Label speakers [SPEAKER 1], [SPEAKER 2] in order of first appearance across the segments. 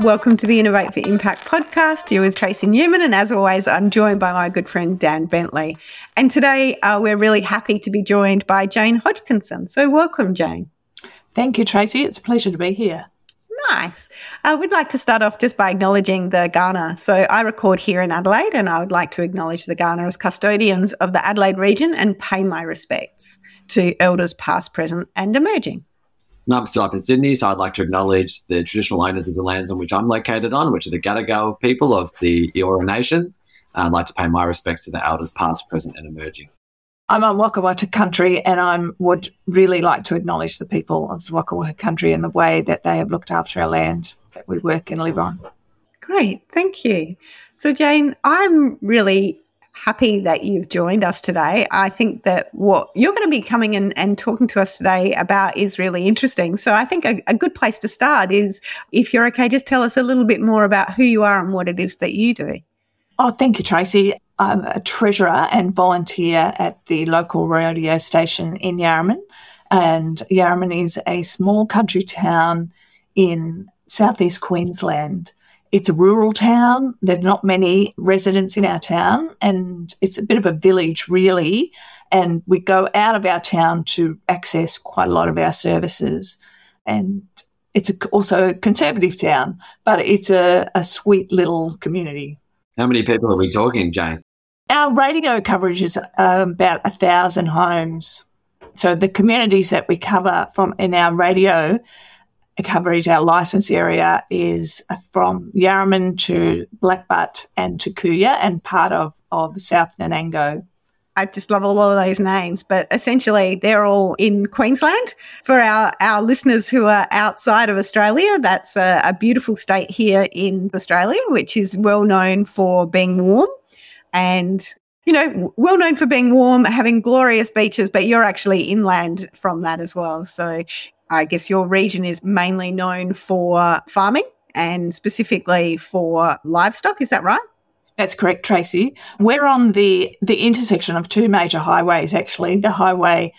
[SPEAKER 1] Welcome to the Innovate for Impact podcast. You're with Tracey Newman, and as always, I'm joined by my good friend Dan Bentley. And today uh, we're really happy to be joined by Jane Hodgkinson. So, welcome, Jane.
[SPEAKER 2] Thank you, Tracey. It's a pleasure to be here.
[SPEAKER 1] Nice. Uh, we'd like to start off just by acknowledging the Kaurna. So I record here in Adelaide, and I would like to acknowledge the Kaurna as custodians of the Adelaide region and pay my respects to elders past, present, and emerging.
[SPEAKER 3] And I'm still up in Sydney, so I'd like to acknowledge the traditional owners of the lands on which I'm located on, which are the Gadigal people of the Eora Nation. Uh, I'd like to pay my respects to the elders past, present, and emerging.
[SPEAKER 2] I'm on Waka Waka country and I would really like to acknowledge the people of the Waka Waka country and the way that they have looked after our land that we work and live on.
[SPEAKER 1] Great, thank you. So, Jane, I'm really happy that you've joined us today. I think that what you're going to be coming in and talking to us today about is really interesting. So, I think a, a good place to start is if you're okay, just tell us a little bit more about who you are and what it is that you do.
[SPEAKER 2] Oh, thank you, Tracey. I'm a treasurer and volunteer at the local radio station in Yarraman. And Yarraman is a small country town in southeast Queensland. It's a rural town. There's not many residents in our town, and it's a bit of a village, really. And we go out of our town to access quite a lot of our services. And it's a, also a conservative town, but it's a, a sweet little community.
[SPEAKER 3] How many people are we talking, Jane?
[SPEAKER 2] Our radio coverage is um, about a thousand homes. So the communities that we cover from in our radio coverage, our license area is from Yarraman to Blackbutt and to Cooyar and part of, of South Nanango.
[SPEAKER 1] I just love all of those names, but essentially they're all in Queensland. For our, our listeners who are outside of Australia, that's a, a beautiful state here in Australia, which is well known for being warm and you know, well known for being warm, having glorious beaches, but you're actually inland from that as well. So I guess your region is mainly known for farming and specifically for livestock. Is that right?
[SPEAKER 2] That's correct, Tracey. We're on the, the intersection of two major highways, actually, the highway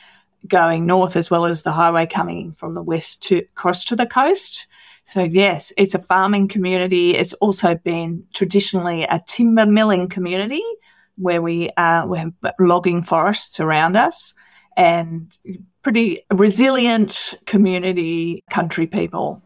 [SPEAKER 2] going north as well as the highway coming from the west to across to the coast. So yes, it's a farming community. It's also been traditionally a timber milling community where we, uh, we have logging forests around us and pretty resilient community country people.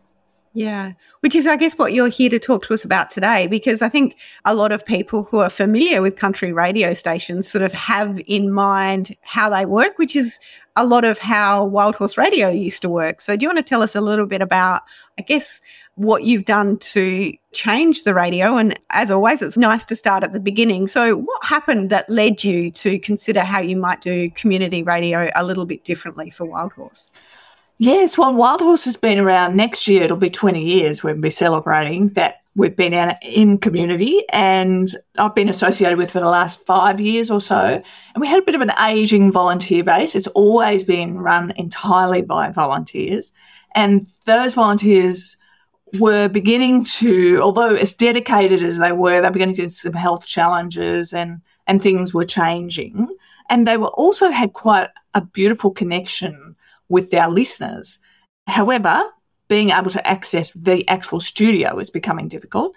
[SPEAKER 1] Yeah, which is, I guess, what you're here to talk to us about today, because I think a lot of people who are familiar with country radio stations sort of have in mind how they work, which is a lot of how Wild Horse Radio used to work. So, do you want to tell us a little bit about, I guess, what you've done to change the radio? And as always, it's nice to start at the beginning. So, what happened that led you to consider how you might do community radio a little bit differently for Wild Horse?
[SPEAKER 2] Yes, well, Wild Horse has been around next year. It'll be 20 years when we're celebrating that we've been in, in community and I've been associated with for the last five years or so. And we had a bit of an aging volunteer base. It's always been run entirely by volunteers. And those volunteers were beginning to, although as dedicated as they were, they were beginning to some health challenges and, and things were changing. And they were also had quite a beautiful connection with our listeners. However, being able to access the actual studio is becoming difficult.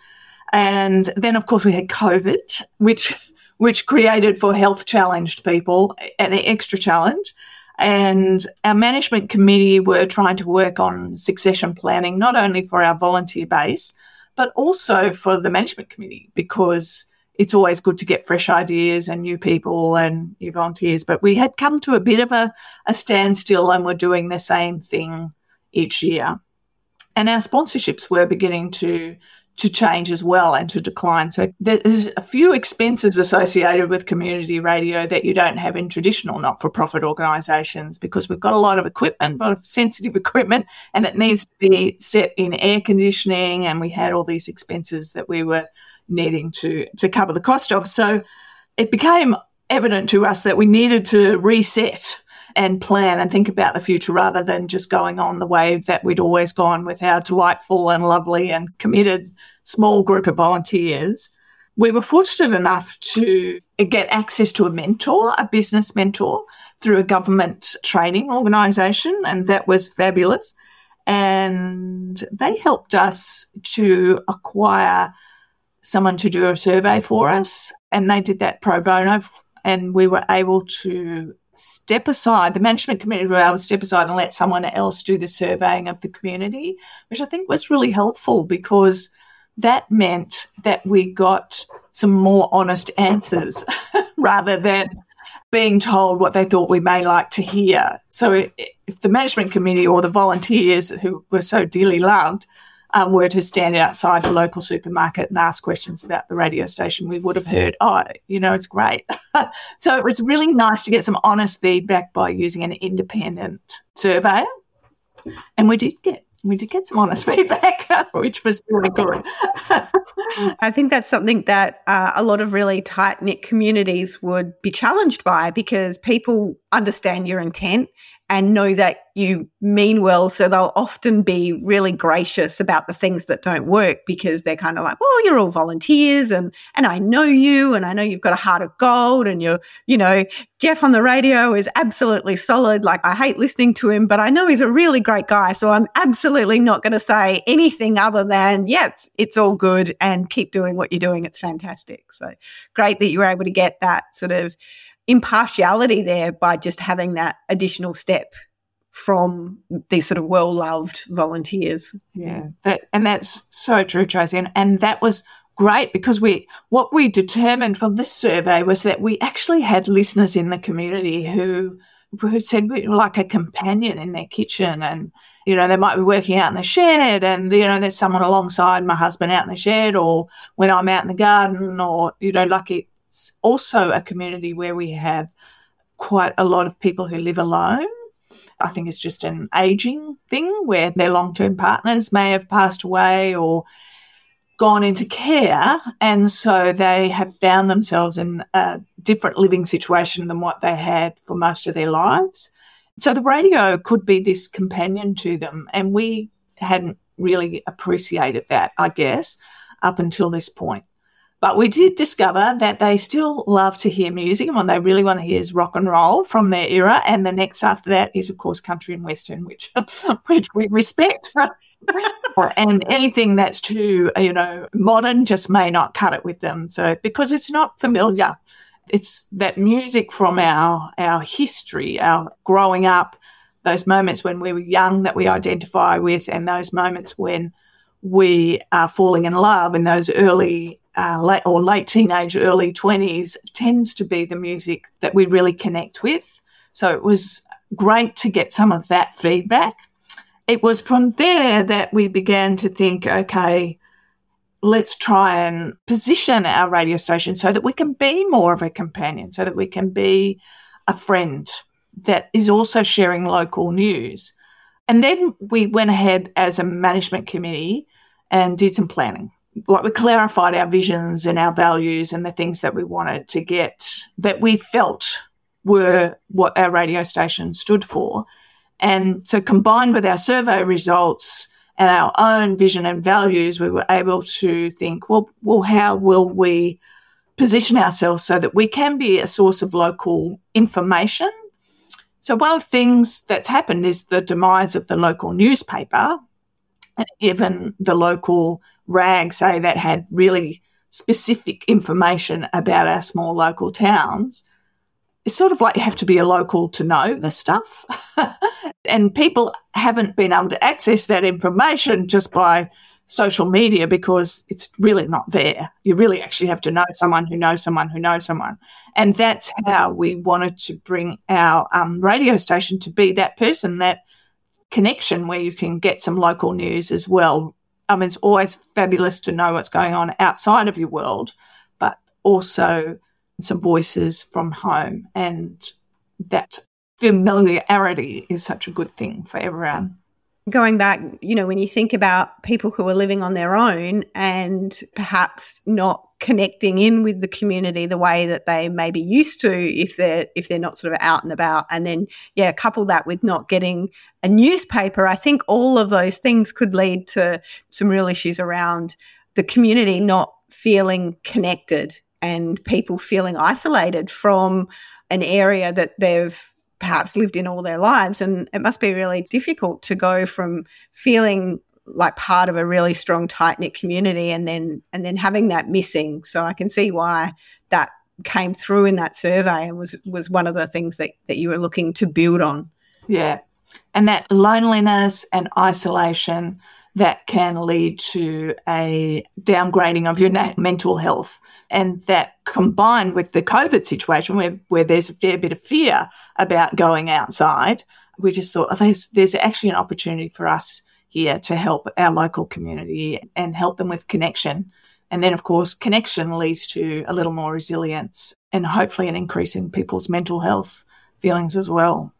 [SPEAKER 2] And then, of course, we had COVID, which which created for health challenged people an extra challenge. And our management committee were trying to work on succession planning, not only for our volunteer base, but also for the management committee, because it's always good to get fresh ideas and new people and new volunteers. But we had come to a bit of a, a standstill and we're doing the same thing each year. And our sponsorships were beginning to to change as well and to decline. So there's a few expenses associated with community radio that you don't have in traditional not-for-profit organisations because we've got a lot of equipment, a lot of sensitive equipment, and it needs to be set in air conditioning. And we had all these expenses that we were needing to to cover the cost of. So it became evident to us that we needed to reset and plan and think about the future rather than just going on the way that we'd always gone with our delightful and lovely and committed small group of volunteers. We were fortunate enough to get access to a mentor, a business mentor, through a government training organisation, and that was fabulous. And they helped us to acquire someone to do a survey for us, and they did that pro bono, and we were able to step aside, the management committee were able to step aside and let someone else do the surveying of the community, which I think was really helpful because that meant that we got some more honest answers rather than being told what they thought we may like to hear. So if the management committee or the volunteers who were so dearly loved um, were to stand outside the local supermarket and ask questions about the radio station, we would have heard, oh, you know, it's great. so it was really nice to get some honest feedback by using an independent surveyor. And we did get we did get some honest feedback, which was really good.
[SPEAKER 1] I think that's something that uh, a lot of really tight knit communities would be challenged by because people understand your intent and know that you mean well. So they'll often be really gracious about the things that don't work because they're kind of like, well, you're all volunteers and, and I know you and I know you've got a heart of gold and you're, you know, Jeff on the radio is absolutely solid. Like I hate listening to him, but I know he's a really great guy. So I'm absolutely not going to say anything other than, yeah, it's, it's all good and keep doing what you're doing. It's fantastic. So great that you were able to get that sort of impartiality there by just having that additional step from these sort of well loved volunteers.
[SPEAKER 2] Yeah, that, and that's so true, Tracey. And, and that was great because we what we determined from this survey was that we actually had listeners in the community who who said we were like a companion in their kitchen and you know they might be working out in the shed and you know there's someone alongside my husband out in the shed or when I'm out in the garden or you know like it, it's also a community where we have quite a lot of people who live alone. I think it's just an aging thing where their long term partners may have passed away or gone into care. And so they have found themselves in a different living situation than what they had for most of their lives. So the radio could be this companion to them. And we hadn't really appreciated that, I guess, up until this point. But we did discover that they still love to hear music, and what they really want to hear is rock and roll from their era. And the next after that is, of course, country and western, which which we respect. and anything that's too, you know, modern just may not cut it with them. So because it's not familiar, it's that music from our our history, our growing up, those moments when we were young that we identify with, and those moments when we are falling in love in those early uh, late or late teenage, early 20s tends to be the music that we really connect with. So it was great to get some of that feedback. It was from there that we began to think, okay, let's try and position our radio station so that we can be more of a companion, so that we can be a friend that is also sharing local news. And then we went ahead as a management committee and did some planning like we clarified our visions and our values and the things that we wanted to get that we felt were what our radio station stood for. And so combined with our survey results and our own vision and values, we were able to think, well, well, how will we position ourselves so that we can be a source of local information? So one of the things that's happened is the demise of the local newspaper and even the local rag, say, that had really specific information about our small local towns, it's sort of like you have to be a local to know the stuff. and people haven't been able to access that information just by social media because it's really not there. You really actually have to know someone who knows someone who knows someone. And that's how we wanted to bring our um, radio station to be that person, that connection where you can get some local news as well I mean, it's always fabulous to know what's going on outside of your world, but also some voices from home. And that familiarity is such a good thing for everyone.
[SPEAKER 1] Going back, you know, when you think about people who are living on their own and perhaps not connecting in with the community the way that they may be used to if they're if they're not sort of out and about. And then yeah couple that with not getting a newspaper i think all of those things could lead to some real issues around the community not feeling connected and people feeling isolated from an area that they've perhaps lived in all their lives. And it must be really difficult to go from feeling like part of a really strong tight knit community and then and then having that missing. So I can see why that came through in that survey and was was one of the things that, that you were looking to build on.
[SPEAKER 2] Yeah. And that loneliness and isolation that can lead to a downgrading of your mental health. And that combined with the COVID situation where, where there's a fair bit of fear about going outside, we just thought oh, there's, there's actually an opportunity for us here to help our local community and help them with connection. And then, of course, connection leads to a little more resilience and hopefully an increase in people's mental health feelings as well.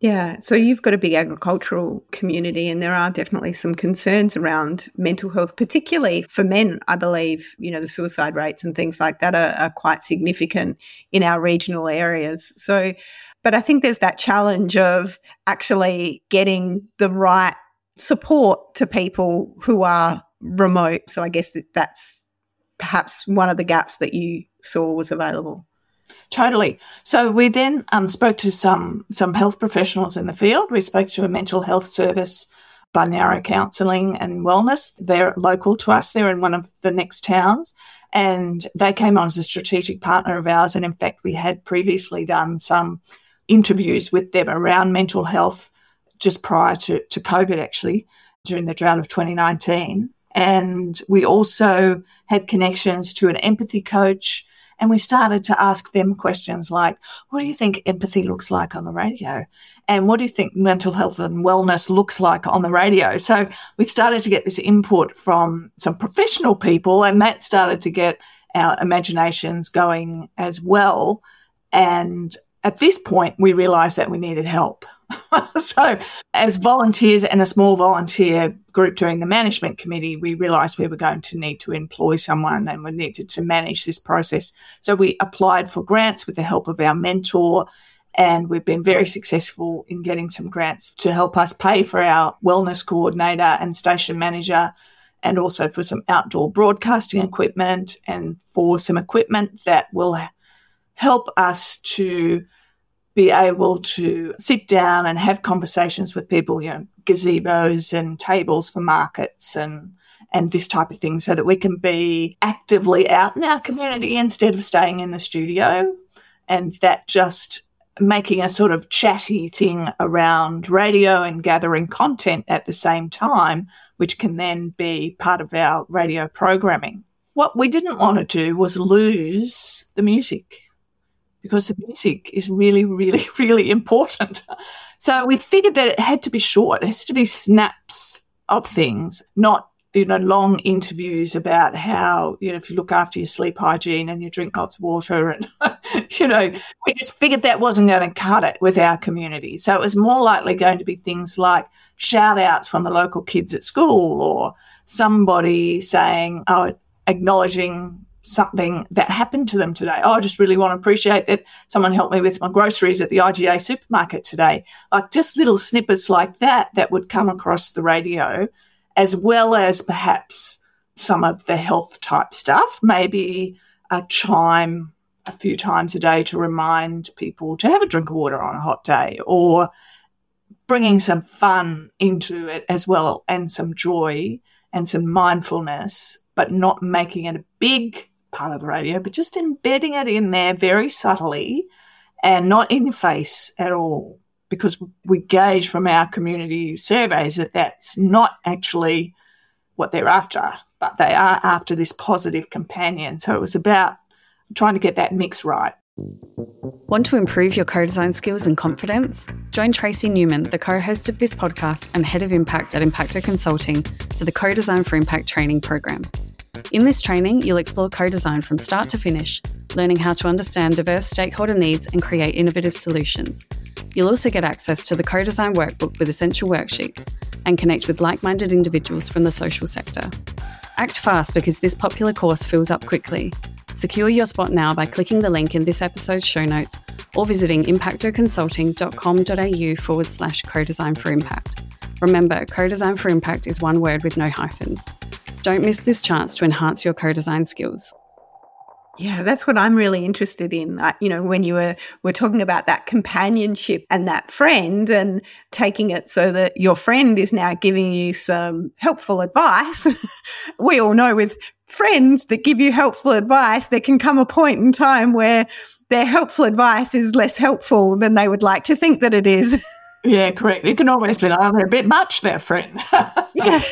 [SPEAKER 1] Yeah, so you've got a big agricultural community, and there are definitely some concerns around mental health, particularly for men. I believe, you know, the suicide rates and things like that are, are quite significant in our regional areas. So, but I think there's that challenge of actually getting the right support to people who are remote. So I guess that that's perhaps one of the gaps that you saw was available.
[SPEAKER 2] Totally. So we then um, spoke to some some health professionals in the field. We spoke to a mental health service, Narrow Counselling and Wellness. They're local to us. They're in one of the next towns, and they came on as a strategic partner of ours. And in fact, we had previously done some interviews with them around mental health just prior to, to COVID, actually, during the drought of 2019. And we also had connections to an empathy coach. And we started to ask them questions like, what do you think empathy looks like on the radio? And what do you think mental health and wellness looks like on the radio? So we started to get this input from some professional people, and that started to get our imaginations going as well. And at this point, we realized that we needed help. so, as volunteers and a small volunteer group doing the management committee, we realised we were going to need to employ someone and we needed to manage this process. So, we applied for grants with the help of our mentor. And we've been very successful in getting some grants to help us pay for our wellness coordinator and station manager, and also for some outdoor broadcasting equipment and for some equipment that will help us to be able to sit down and have conversations with people, you know, gazebos and tables for markets and and this type of thing so that we can be actively out in our community instead of staying in the studio. And that just making a sort of chatty thing around radio and gathering content at the same time, which can then be part of our radio programming. What we didn't want to do was lose the music because the music is really, really, really important. So we figured that it had to be short. It has to be snaps of things, not you know long interviews about how you know if you look after your sleep hygiene and you drink lots of water and you know we just figured that wasn't going to cut it with our community so it was more likely going to be things like shout outs from the local kids at school or somebody saying oh acknowledging something that happened to them today. Oh, I just really want to appreciate that someone helped me with my groceries at the IGA supermarket today. Like just little snippets like that that would come across the radio, as well as perhaps some of the health type stuff, maybe a chime a few times a day to remind people to have a drink of water on a hot day or bringing some fun into it as well and some joy and some mindfulness, but not making it a big part of the radio, but just embedding it in there very subtly and not in your face at all. Because we gauge from our community surveys that that's not actually what they're after, but they are after this positive companion. So it was about trying to get that mix right.
[SPEAKER 4] Want to improve your co design skills and confidence? Join Tracey Newman, the co host of this podcast and head of impact at Impacto Consulting, for the Co Design for Impact training program. In this training, you'll explore co design from start to finish, learning how to understand diverse stakeholder needs and create innovative solutions. You'll also get access to the co design workbook with essential worksheets and connect with like minded individuals from the social sector. Act fast because this popular course fills up quickly. Secure your spot now by clicking the link in this episode's show notes or visiting impactoconsulting.com.au forward slash co-design for impact. Remember, co-design for impact is one word with no hyphens. Don't miss this chance to enhance your co-design skills.
[SPEAKER 1] Yeah, that's what I'm really interested in. Uh, you know, when you were were talking about that companionship and that friend and taking it so that your friend is now giving you some helpful advice. we all know with friends that give you helpful advice, there can come a point in time where their helpful advice is less helpful than they would like to think that it is.
[SPEAKER 2] yeah, correct. You can always be like, oh, they're a bit much their friend.
[SPEAKER 1] yeah.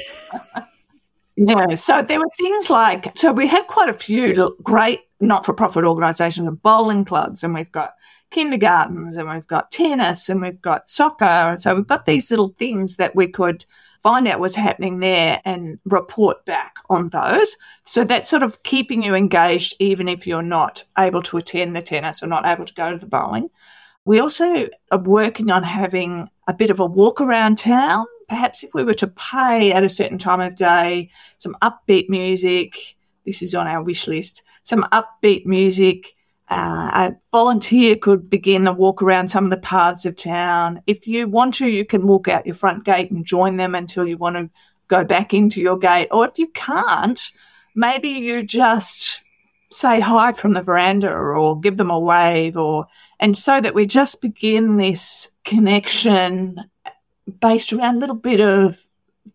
[SPEAKER 2] Yeah, so there were things like, so we have quite a few great not for profit organisations, of bowling clubs, and we've got kindergartens, and we've got tennis, and we've got soccer. And so we've got these little things that we could find out what's happening there and report back on those. So that's sort of keeping you engaged, even if you're not able to attend the tennis or not able to go to the bowling. We also are working on having a bit of a walk around town perhaps if we were to pay at a certain time of day some upbeat music, this is on our wish list, some upbeat music. Uh, a volunteer could begin a walk around some of the paths of town. If you want to, you can walk out your front gate and join them until you want to go back into your gate. Or if you can't, maybe you just say hi from the veranda or give them a wave or and so that we just begin this connection based around a little bit of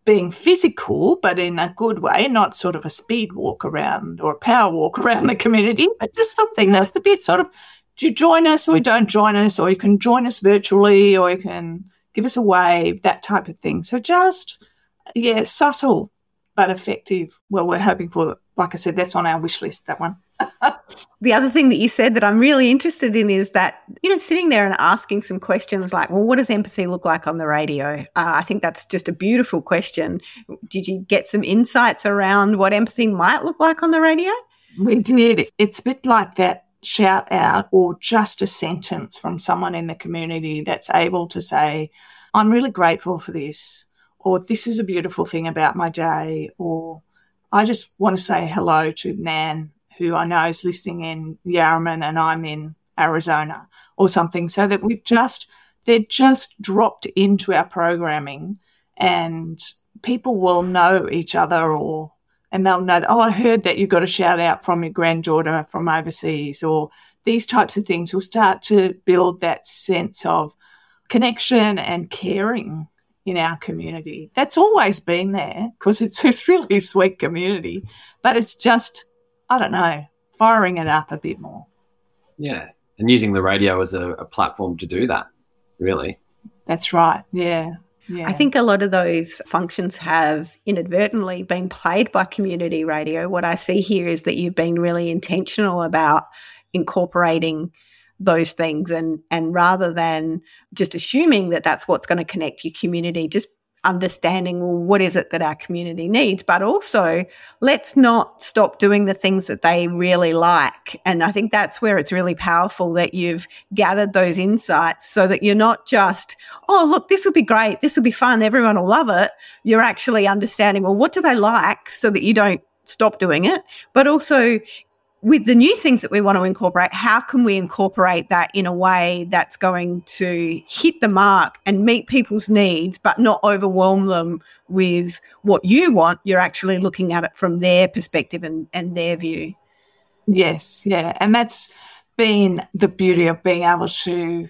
[SPEAKER 2] being physical, but in a good way, not sort of a speed walk around or a power walk around the community, but just something that's a bit sort of, do you join us or you don't join us, or you can join us virtually, or you can give us a wave, that type of thing. So just, yeah, subtle but effective. Well, we're hoping for, like I said, that's on our wish list, that one
[SPEAKER 1] the other thing that you said that I'm really interested in is that, you know, sitting there and asking some questions like, well, what does empathy look like on the radio? Uh, I think that's just a beautiful question. Did you get some insights around what empathy might look like on the radio?
[SPEAKER 2] We did. It's a bit like that shout out or just a sentence from someone in the community that's able to say, I'm really grateful for this, or this is a beautiful thing about my day, or I just want to say hello to Nan who I know is listening in Yarraman and I'm in Arizona or something, so that we've just, they're just dropped into our programming and people will know each other or, and they'll know, oh, I heard that you got a shout out from your granddaughter from overseas or these types of things will start to build that sense of connection and caring in our community. That's always been there because it's a really sweet community, but it's just I don't know, firing it up a bit more.
[SPEAKER 3] Yeah. And using the radio as a, a platform to do that, really.
[SPEAKER 2] That's right. Yeah.
[SPEAKER 1] Yeah. I think a lot of those functions have inadvertently been played by community radio. What I see here is that you've been really intentional about incorporating those things and and rather than just assuming that that's what's going to connect your community just understanding well what is it that our community needs but also let's not stop doing the things that they really like. And i think that's where it's really powerful that you've gathered those insights so that you're not just oh look this will be great. This will be fun. Everyone will love it. You're actually understanding well what do they like so that you don't stop doing it? But also with the new things that we want to incorporate, how can we incorporate that in a way that's going to hit the mark and meet people's needs, but not overwhelm them with what you want? You're actually looking at it from their perspective and, and their view.
[SPEAKER 2] Yes, yeah. And that's been the beauty of being able to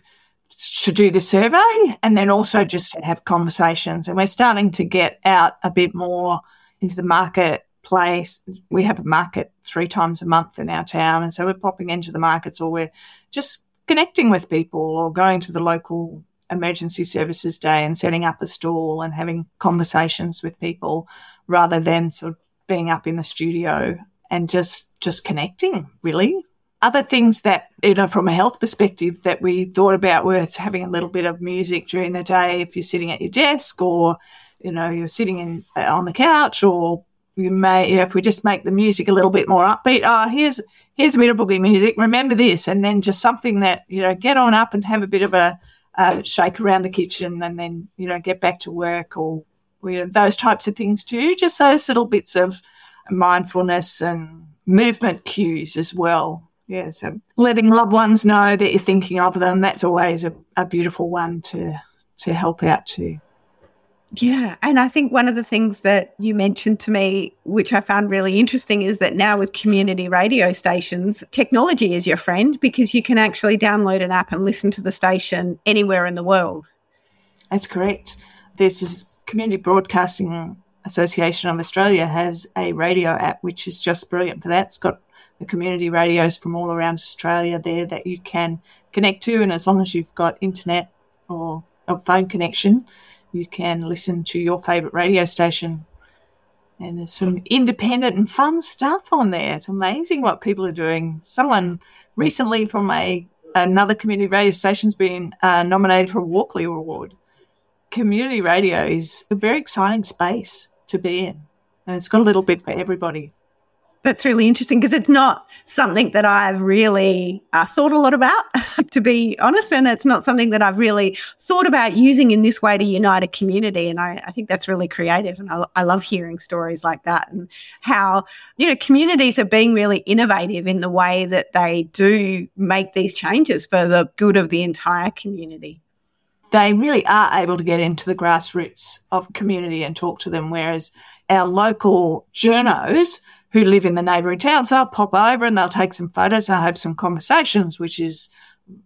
[SPEAKER 2] to do the survey and then also just to have conversations. And we're starting to get out a bit more into the market place. We have a market three times a month in our town. And so we're popping into the markets or we're just connecting with people or going to the local emergency services day and setting up a stall and having conversations with people rather than sort of being up in the studio and just just connecting really other things that you know from a health perspective that we thought about was having a little bit of music during the day if you're sitting at your desk or you know you're sitting in on the couch or you may, if we just make the music a little bit more upbeat, oh, here's here's a bit of boogie music. Remember this, and then just something that you know, get on up and have a bit of a, a shake around the kitchen, and then you know, get back to work or you know, those types of things too. Just those little bits of mindfulness and movement cues as well. Yeah, so letting loved ones know that you're thinking of them, that's always a, a beautiful one to to help out too.
[SPEAKER 1] Yeah. And I think one of the things that you mentioned to me, which I found really interesting, is that now with community radio stations, technology is your friend because you can actually download an app and listen to the station anywhere in the world.
[SPEAKER 2] That's correct. This Community Broadcasting Association of Australia has a radio app, which is just brilliant for that. It's got the community radios from all around Australia there that you can connect to. And as long as you've got internet or a phone connection, you can listen to your favourite radio station. And there's some independent and fun stuff on there. It's amazing what people are doing. Someone recently from a another community radio station's been uh, nominated for a Walkley Award. Community radio is a very exciting space to be in, and it's got a little bit for everybody
[SPEAKER 1] that's really interesting because it's not something that I've really uh, thought a lot about, to be honest. And it's not something that I've really thought about using in this way to unite a community. And I, I think that's really creative. And I, I, love hearing stories like that and how, you know, communities are being really innovative in the way that they do make these changes for the good of the entire community.
[SPEAKER 2] They really are able to get into the grassroots of community and talk to them, whereas our local journos who live in the neighbouring towns, they'll pop over and they'll take some photos and have some conversations, which is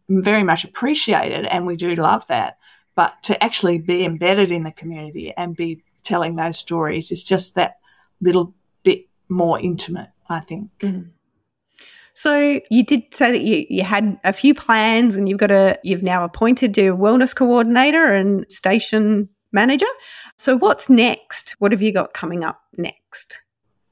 [SPEAKER 2] very much appreciated. And we do love that. But to actually be embedded in the community and be telling those stories is just that little bit more intimate, I think.
[SPEAKER 1] Mm. So you did say that you, you had a few plans and you've got a you've now appointed your wellness coordinator and station manager. So what's next? What have you got coming up next?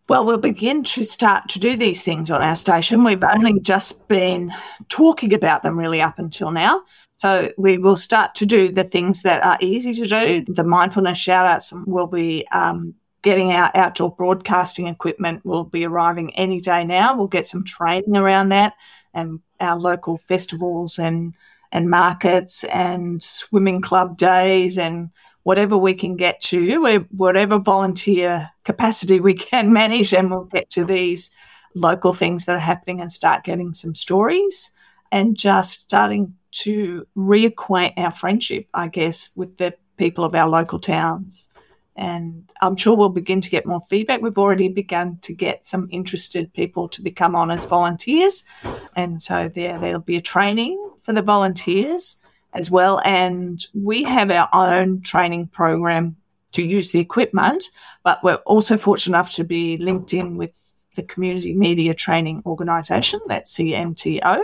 [SPEAKER 2] Well, we'll begin to start to do these things on our station. We've only just been talking about them really up until now. So we will start to do the things that are easy to do. The mindfulness shout outs will be um, getting our outdoor broadcasting equipment will be arriving any day now. We'll get some training around that and our local festivals and and markets and swimming club days and whatever we can get to, whatever volunteer capacity we can manage, and we'll get to these local things that are happening and start getting some stories and just starting to reacquaint our friendship, I guess, with the people of our local towns. And I'm sure we'll begin to get more feedback. We've already begun to get some interested people to become on as volunteers. And so there, there'll be a training for the volunteers as well. And we have our own training program to use the equipment, but we're also fortunate enough to be linked in with the Community Media Training Organisation, that's CMTO,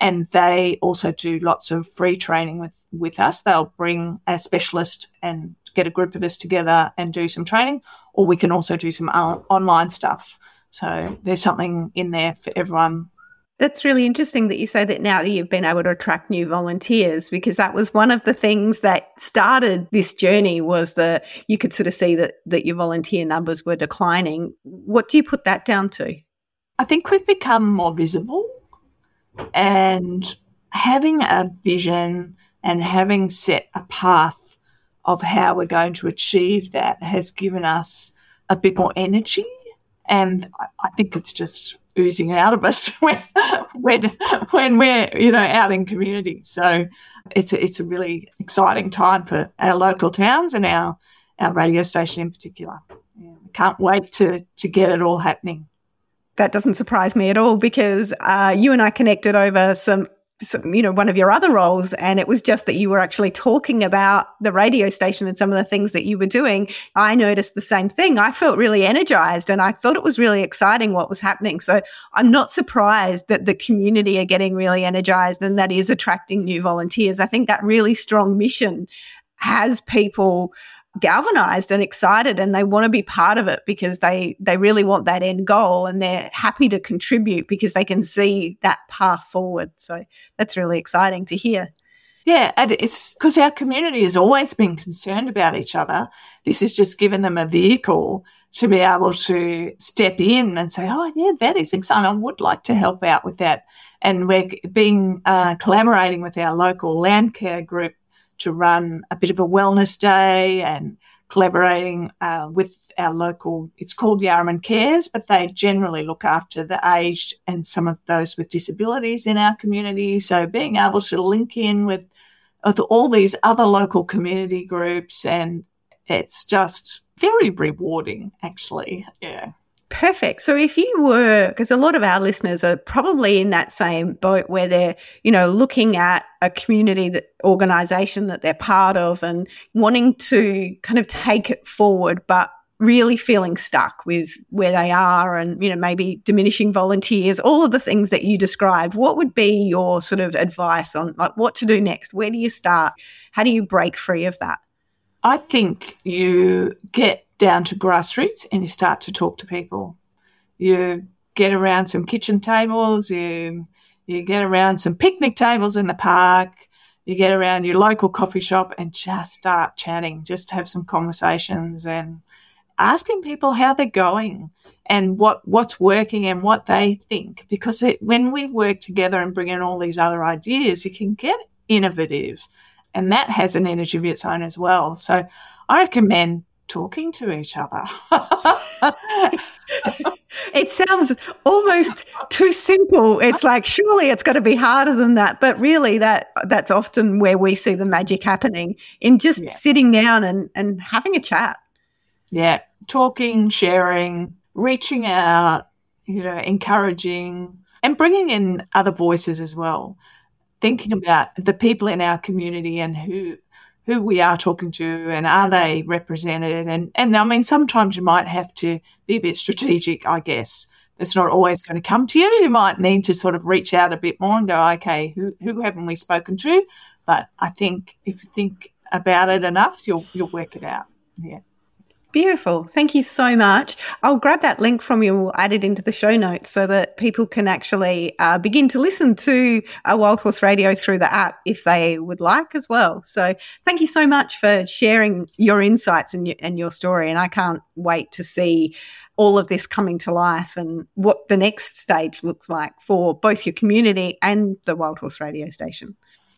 [SPEAKER 2] and they also do lots of free training with, with us. They'll bring a specialist and get a group of us together and do some training, or we can also do some online stuff. So there's something in there for everyone
[SPEAKER 1] that's really interesting that you say that now that you've been able to attract new volunteers because that was one of the things that started this journey was that you could sort of see that that your volunteer numbers were declining. What do you put that down to?
[SPEAKER 2] I think we've become more visible and having a vision and having set a path of how we're going to achieve that has given us a bit more energy and I think it's just oozing out of us when, when, when we're, you know, out in community. So it's a, it's a really exciting time for our local towns and our, our radio station in particular. Yeah, can't wait to, to get it all happening.
[SPEAKER 1] That doesn't surprise me at all because uh, you and I connected over some you know, one of your other roles. And it was just that you were actually talking about the radio station and some of the things that you were doing. I noticed the same thing. I felt really energized and I thought it was really exciting what was happening. So I'm not surprised that the community are getting really energized and that is attracting new volunteers. I think that really strong mission has people galvanized and excited and they want to be part of it because they they really want that end goal and they're happy to contribute because they can see that path forward. So that's really exciting to hear.
[SPEAKER 2] Yeah and it's because our community has always been concerned about each other. This has just given them a vehicle to be able to step in and say oh yeah that is exciting. I would like to help out with that. And we're being uh, collaborating with our local land care group to run a bit of a wellness day and collaborating uh, with our local, it's called Yarraman Cares, but they generally look after the aged and some of those with disabilities in our community. So being able to link in with, with all these other local community groups and it's just very rewarding, actually. Yeah.
[SPEAKER 1] Perfect. So if you were, because a lot of our listeners are probably in that same boat where they're, you know, looking at a community that organization that they're part of and wanting to kind of take it forward, but really feeling stuck with where they are and, you know, maybe diminishing volunteers, all of the things that you described, what would be your sort of advice on like what to do next? Where do you start? How do you break free of that?
[SPEAKER 2] I think you get down to grassroots and you start to talk to people. You get around some kitchen tables, you you get around some picnic tables in the park, you get around your local coffee shop and just start chatting, just have some conversations and asking people how they're going and what what's working and what they think because it, when we work together and bring in all these other ideas you can get innovative and that has an energy of its own as well. So I recommend talking to each other.
[SPEAKER 1] it sounds almost too simple. It's like surely it's got to be harder than that, but really that that's often where we see the magic happening in just yeah. sitting down and and having a chat.
[SPEAKER 2] Yeah, talking, sharing, reaching out, you know, encouraging and bringing in other voices as well thinking about the people in our community and who who we are talking to and are they represented? And and I mean sometimes you might have to be a bit strategic I guess. It's not always going to come to you. You might need to sort of reach out a bit more and go okay who who haven't we spoken to? But I think if you think about it enough you'll you'll work it out. Yeah
[SPEAKER 1] Beautiful. Thank you so much. I'll grab that link from you and we'll add it into the show notes so that people can actually uh, begin to listen to uh, Wild Horse Radio through the app if they would like as well. So thank you so much for sharing your insights and and your story. And I can't wait to see all of this coming to life and what the next stage looks like for both your community and the Wild Horse Radio station.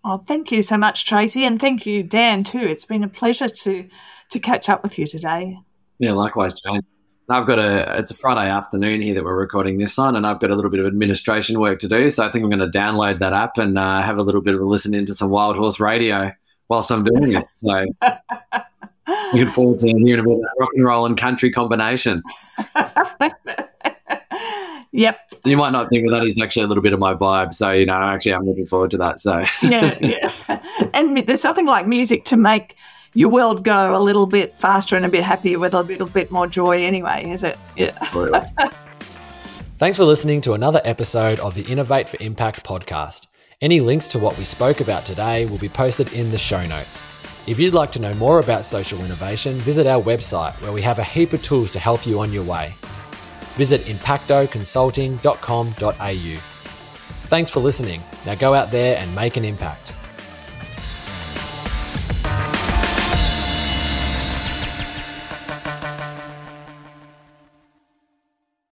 [SPEAKER 2] Oh, thank you so much, Tracey, and thank you, Dan, too. It's been a pleasure to to catch up with you today.
[SPEAKER 3] Yeah, likewise, Jane. I've got a it's a Friday afternoon here that we're recording this on, and I've got a little bit of administration work to do. So I think I'm going to download that app and uh, have a little bit of a listen into some Wild Horse Radio whilst I'm doing it. So looking forward to hearing about that rock and roll and country combination.
[SPEAKER 2] Yep.
[SPEAKER 3] You might not think, well, that is actually a little bit of my vibe. So, you know, actually, I'm looking forward to that. So,
[SPEAKER 2] yeah, yeah. And there's something like music to make your world go a little bit faster and a bit happier with a little bit more joy, anyway, is it? Yeah.
[SPEAKER 5] Thanks for listening to another episode of the Innovate for Impact podcast. Any links to what we spoke about today will be posted in the show notes. If you'd like to know more about social innovation, visit our website where we have a heap of tools to help you on your way. Visit impactoconsulting.com.au. Thanks for listening. Now go out there and make an impact.